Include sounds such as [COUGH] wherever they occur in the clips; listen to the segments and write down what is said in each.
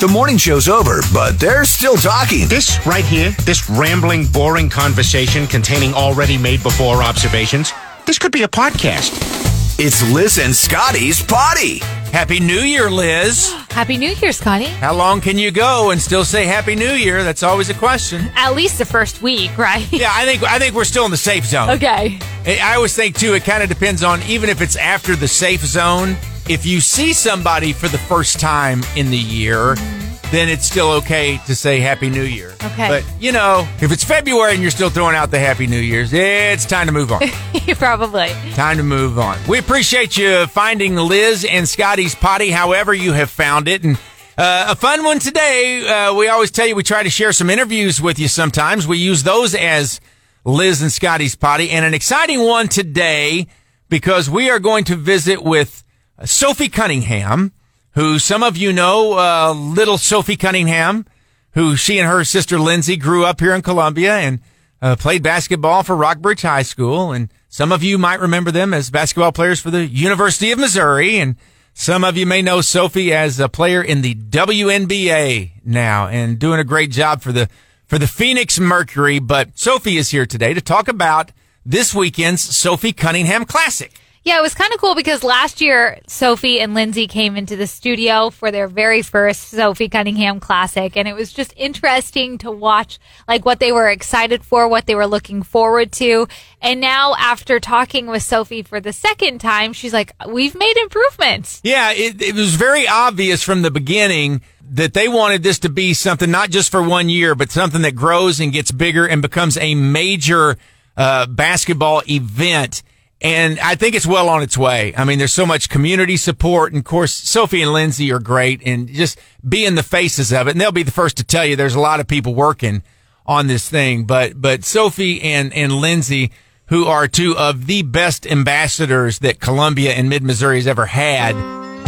The morning show's over, but they're still talking. This right here, this rambling, boring conversation containing already made before observations, this could be a podcast. It's Liz and Scotty's Poddy. Happy New Year, Liz. [GASPS] Happy New Year, Scotty. How long can you go and still say Happy New Year? That's always a question. At least the first week, right? Yeah, I think I think we're still in the safe zone. Okay. I always think too. It kind of depends on even if it's after the safe zone. If you see somebody for the first time in the year, then it's still okay to say Happy New Year. Okay. But you know, if it's February and you're still throwing out the Happy New Year's, it's time to move on. [LAUGHS] Probably. Time to move on. We appreciate you finding Liz and Scotty's Poddy, however you have found it, and uh, a fun one today. Uh, we always tell you we try to share some interviews with you. Sometimes we use those as Liz and Scotty's Poddy, and an exciting one today because we are going to visit with Sophie Cunningham, who some of you know, uh, little Sophie Cunningham, who she and her sister Lindsay grew up here in Columbia and uh, played basketball for Rockbridge High School. And some of you might remember them as basketball players for the University of Missouri. And some of you may know Sophie as a player in the WNBA now and doing a great job for the, for the Phoenix Mercury. But Sophie is here today to talk about this weekend's Sophie Cunningham Classic. Yeah, it was kind of cool because last year Sophie and Lindsay came into the studio for their very first Sophie Cunningham Classic, and it was just interesting to watch like what they were excited for, what they were looking forward to. And now, after talking with Sophie for the second time, she's like, "We've made improvements." Yeah, it, it was very obvious from the beginning that they wanted this to be something not just for one year, but something that grows and gets bigger and becomes a major uh, basketball event. And I think it's well on its way. I mean, there's so much community support. And of course, Sophie and Lindsay are great and just being the faces of it. And they'll be the first to tell you there's a lot of people working on this thing. But, but Sophie and, and Lindsay, who are two of the best ambassadors that Columbia and mid Missouri has ever had,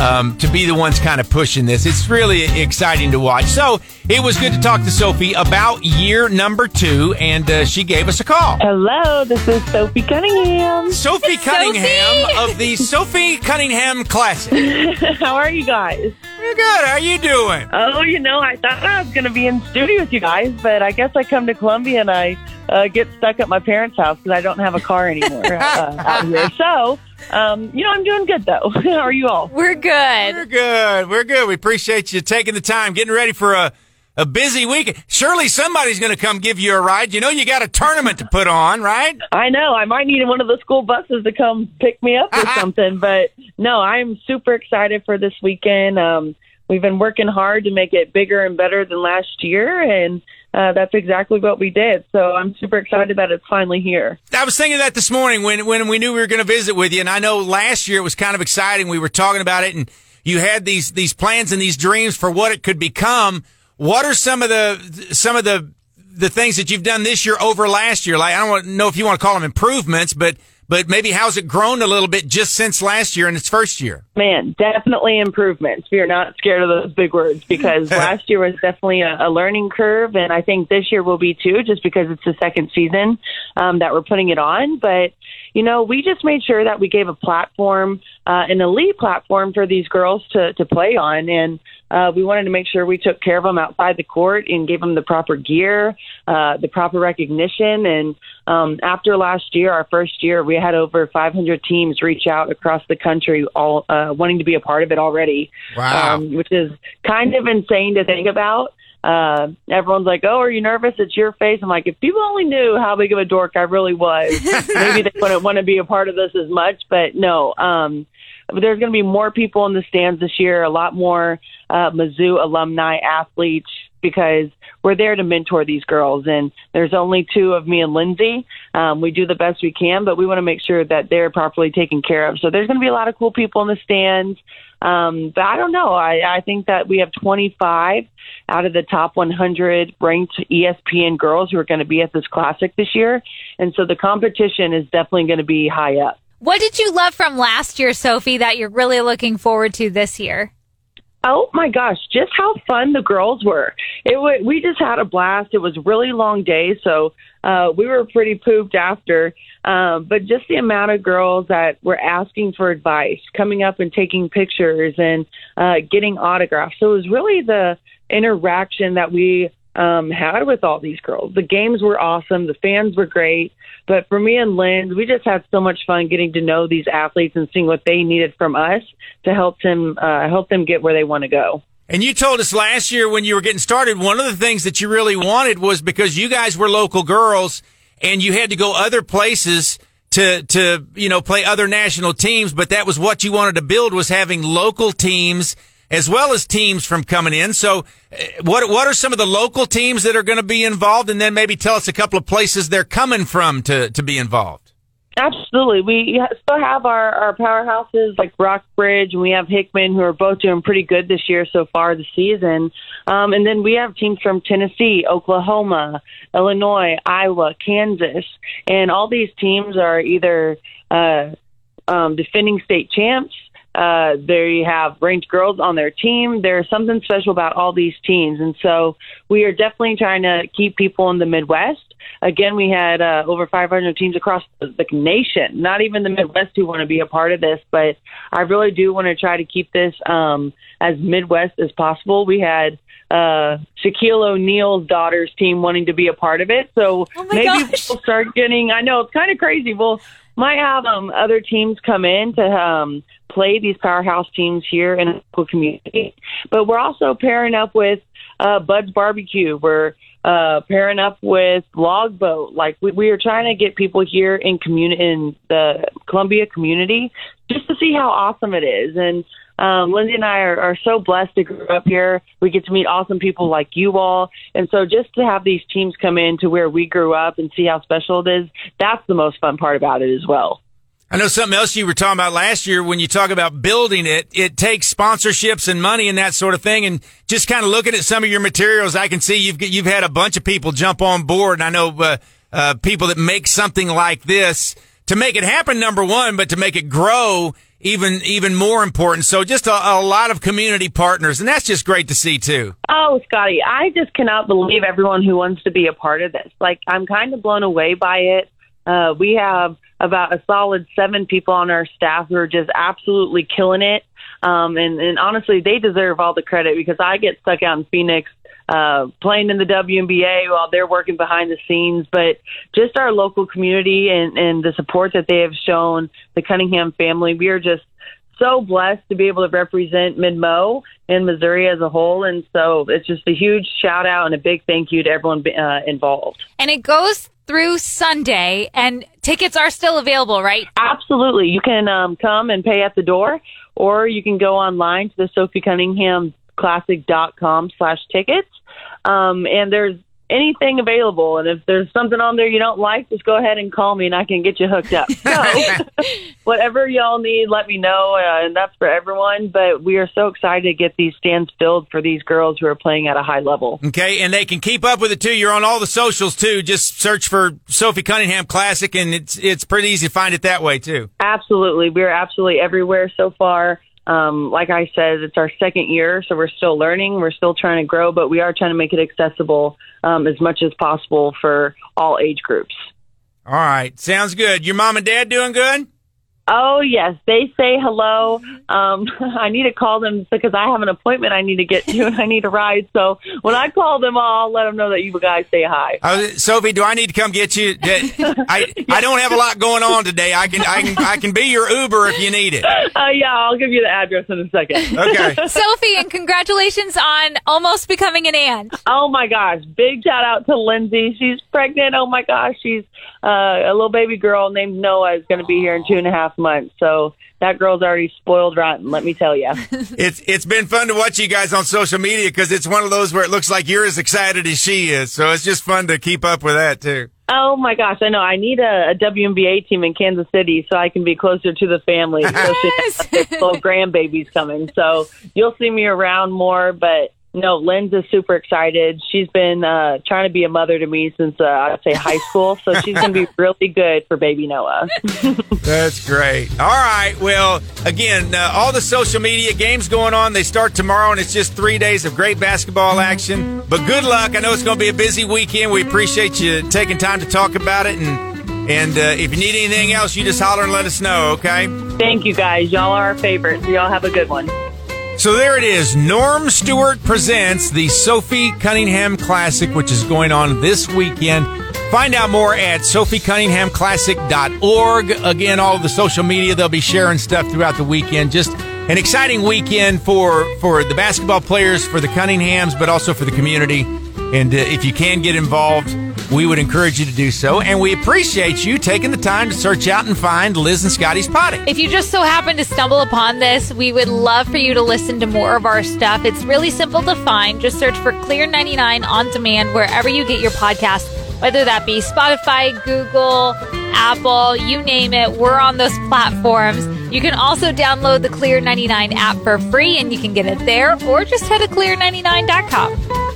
um, to be the ones kind of pushing this. It's really exciting to watch. So it was good to talk to Sophie about year number two, and uh, she gave us a call. Hello, this is Sophie Cunningham. Sophie Cunningham of the [LAUGHS] Sophie Cunningham Classic. [LAUGHS] How are you guys? You're good. How you doing? Oh, you know, I thought I was going to be in studio with you guys, but I guess I come to Columbia and I uh, get stuck at my parents' house because I don't have a car anymore uh, [LAUGHS] out here. So, um, you know, I'm doing good though. [LAUGHS] How are you all? We're good. We're good. We're good. We appreciate you taking the time, getting ready for a a busy week. Surely somebody's going to come give you a ride. You know, you got a tournament to put on, right? I know. I might need one of the school buses to come pick me up or [LAUGHS] something. But no, I'm super excited for this weekend. Um, we've been working hard to make it bigger and better than last year, and uh, that's exactly what we did. So I'm super excited that it's finally here. I was thinking that this morning when when we knew we were going to visit with you, and I know last year it was kind of exciting. We were talking about it, and you had these these plans and these dreams for what it could become. What are some of the some of the the things that you've done this year over last year? Like I don't know if you want to call them improvements, but but maybe how's it grown a little bit just since last year in its first year? Man, definitely improvements. We are not scared of those big words because [LAUGHS] last year was definitely a, a learning curve, and I think this year will be too, just because it's the second season um, that we're putting it on. But you know, we just made sure that we gave a platform, uh, an elite platform for these girls to to play on, and uh, we wanted to make sure we took care of them outside the court and gave them the proper gear, uh, the proper recognition. And um, after last year, our first year, we had over 500 teams reach out across the country, all uh, wanting to be a part of it already. Wow. Um, which is kind of insane to think about. Uh, everyone's like, "Oh, are you nervous? It's your face." I'm like, if people only knew how big of a dork I really was, [LAUGHS] maybe they wouldn't want to be a part of this as much. But no, um, there's going to be more people in the stands this year, a lot more uh, Mizzou alumni athletes because we're there to mentor these girls. And there's only two of me and Lindsay. Um, we do the best we can, but we want to make sure that they're properly taken care of. So there's going to be a lot of cool people in the stands. Um, but I don't know. I, I think that we have 25 out of the top 100 ranked ESPN girls who are going to be at this classic this year. And so the competition is definitely going to be high up. What did you love from last year, Sophie, that you're really looking forward to this year? Oh my gosh, just how fun the girls were. It was, we just had a blast. It was really long day, so uh, we were pretty pooped after. Um, but just the amount of girls that were asking for advice, coming up and taking pictures and uh, getting autographs. So it was really the interaction that we um, had with all these girls. The games were awesome. The fans were great. But for me and Lynn, we just had so much fun getting to know these athletes and seeing what they needed from us to help them uh, help them get where they want to go. And you told us last year when you were getting started, one of the things that you really wanted was because you guys were local girls and you had to go other places to to you know play other national teams, but that was what you wanted to build was having local teams as well as teams from coming in. So, uh, what what are some of the local teams that are going to be involved, and then maybe tell us a couple of places they're coming from to to be involved. Absolutely. We still have our, our powerhouses like Rockbridge and we have Hickman who are both doing pretty good this year so far the season. Um, and then we have teams from Tennessee, Oklahoma, Illinois, Iowa, Kansas. And all these teams are either uh, um, defending state champs uh, they have ranked girls on their team. There's something special about all these teams. And so we are definitely trying to keep people in the Midwest. Again, we had uh, over 500 teams across the nation, not even the Midwest who want to be a part of this, but I really do want to try to keep this um, as Midwest as possible. We had uh, Shaquille O'Neal's daughter's team wanting to be a part of it. So Oh maybe gosh. we'll start getting, I know it's kind of crazy. We'll might have um, other teams come in to um, play these powerhouse teams here in a local community. But we're also pairing up with uh, Bud's Barbecue. We're uh, pairing up with Logboat. Like we, we are trying to get people here in community in the Columbia community just to see how awesome it is. And um, Lindsay and I are, are so blessed to grow up here. We get to meet awesome people like you all. And so just to have these teams come in to where we grew up and see how special it is, that's the most fun part about it as well. I know something else you were talking about last year when you talk about building it, it takes sponsorships and money and that sort of thing. And just kind of looking at some of your materials, I can see you've, you've had a bunch of people jump on board. And I know, uh, uh, people that make something like this to make it happen, number one, but to make it grow even, even more important. So just a, a lot of community partners. And that's just great to see too. Oh, Scotty, I just cannot believe everyone who wants to be a part of this. Like, I'm kind of blown away by it. Uh, we have about a solid seven people on our staff who are just absolutely killing it. Um, and, and honestly, they deserve all the credit because I get stuck out in Phoenix uh, playing in the WNBA while they're working behind the scenes. But just our local community and, and the support that they have shown, the Cunningham family, we are just so blessed to be able to represent Midmo and Missouri as a whole. And so it's just a huge shout out and a big thank you to everyone uh, involved. And it goes through Sunday, and tickets are still available, right? Absolutely. You can um, come and pay at the door, or you can go online to the Sophie Cunningham classic.com slash tickets. Um, and there's anything available. And if there's something on there you don't like, just go ahead and call me and I can get you hooked up. So [LAUGHS] [LAUGHS] whatever y'all need, let me know. Uh, and that's for everyone. But we are so excited to get these stands filled for these girls who are playing at a high level. Okay. And they can keep up with it too. You're on all the socials too. Just search for Sophie Cunningham Classic and it's, it's pretty easy to find it that way too. Absolutely. We're absolutely everywhere so far. Um, like I said, it's our second year, so we're still learning. We're still trying to grow, but we are trying to make it accessible um, as much as possible for all age groups. All right. Sounds good. Your mom and dad doing good? Oh yes, they say hello. Um, [LAUGHS] I need to call them because I have an appointment I need to get to and I need a ride. So when I call them, I'll let them know that you guys say hi. Uh, Sophie, do I need to come get you? [LAUGHS] I I don't have a lot going on today. I can I can I can be your Uber if you need it. Uh, yeah, I'll give you the address in a second. Okay. [LAUGHS] Sophie, and congratulations on almost becoming an aunt. Oh my gosh! Big shout out to Lindsay. She's pregnant. Oh my gosh, she's uh, a little baby girl named Noah is going to be here in two and a half months. So that girl's already spoiled rotten. Let me tell you. [LAUGHS] It's it's been fun to watch you guys on social media because it's one of those where it looks like you're as excited as she is. So it's just fun to keep up with that too. oh my gosh! I know. I need a, a WNBA team in Kansas City so I can be closer to the family, especially Yes. with [LAUGHS] little grandbabies coming. So you'll see me around more, but. No, Lynn's is super excited. She's been uh, trying to be a mother to me since uh, I'd say high school, so she's going to be [LAUGHS] really good for baby Noah. [LAUGHS] That's great. All right. Well, again, uh, all the social media games going on. They start tomorrow, and it's just three days of great basketball action. But good luck. I know it's going to be a busy weekend. We appreciate you taking time to talk about it. And and uh, if you need anything else, you just holler and let us know. Okay. Thank you guys. Y'all are our favorites. Y'all have a good one. So there it is. Norm Stewart presents the Sophie Cunningham Classic, which is going on this weekend. Find out more at sophiecunningham.classic.org. Again, all of the social media, they'll be sharing stuff throughout the weekend. Just an exciting weekend for, for the basketball players, for the Cunninghams, but also for the community. And uh, if you can get involved, we would encourage you to do so. And we appreciate you taking the time to search out and find Liz and Scotty's Poddy. If you just so happen to stumble upon this, we would love for you to listen to more of our stuff. It's really simple to find. Just search for Clear 99 on demand wherever you get your podcast, whether that be Spotify, Google, Apple, you name it. We're on those platforms. You can also download the Clear 99 app for free and you can get it there or just head to clear99.com.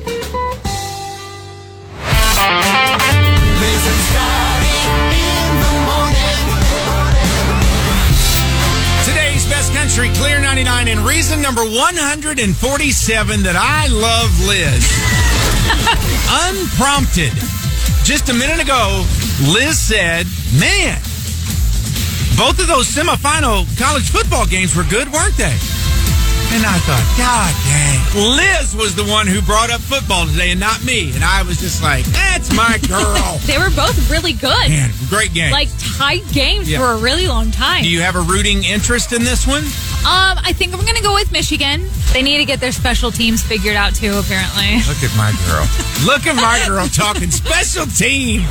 Today's best country, Clear 99, and reason number 147 that I love Liz. [LAUGHS] Unprompted. Just a minute ago, Liz said, Man, both of those semifinal college football games were good, weren't they? And I thought, God dang. Liz was the one who brought up football today and not me. And I was just like, That's my [LAUGHS] girl. [LAUGHS] They were both really good. Man, great game. Like tight games Yeah. for a really long time. Do you have a rooting interest in this one? um, I think I'm gonna go with Michigan. They need to get their special teams figured out too. Apparently. Look at my girl. [LAUGHS] Look at my girl talking special teams.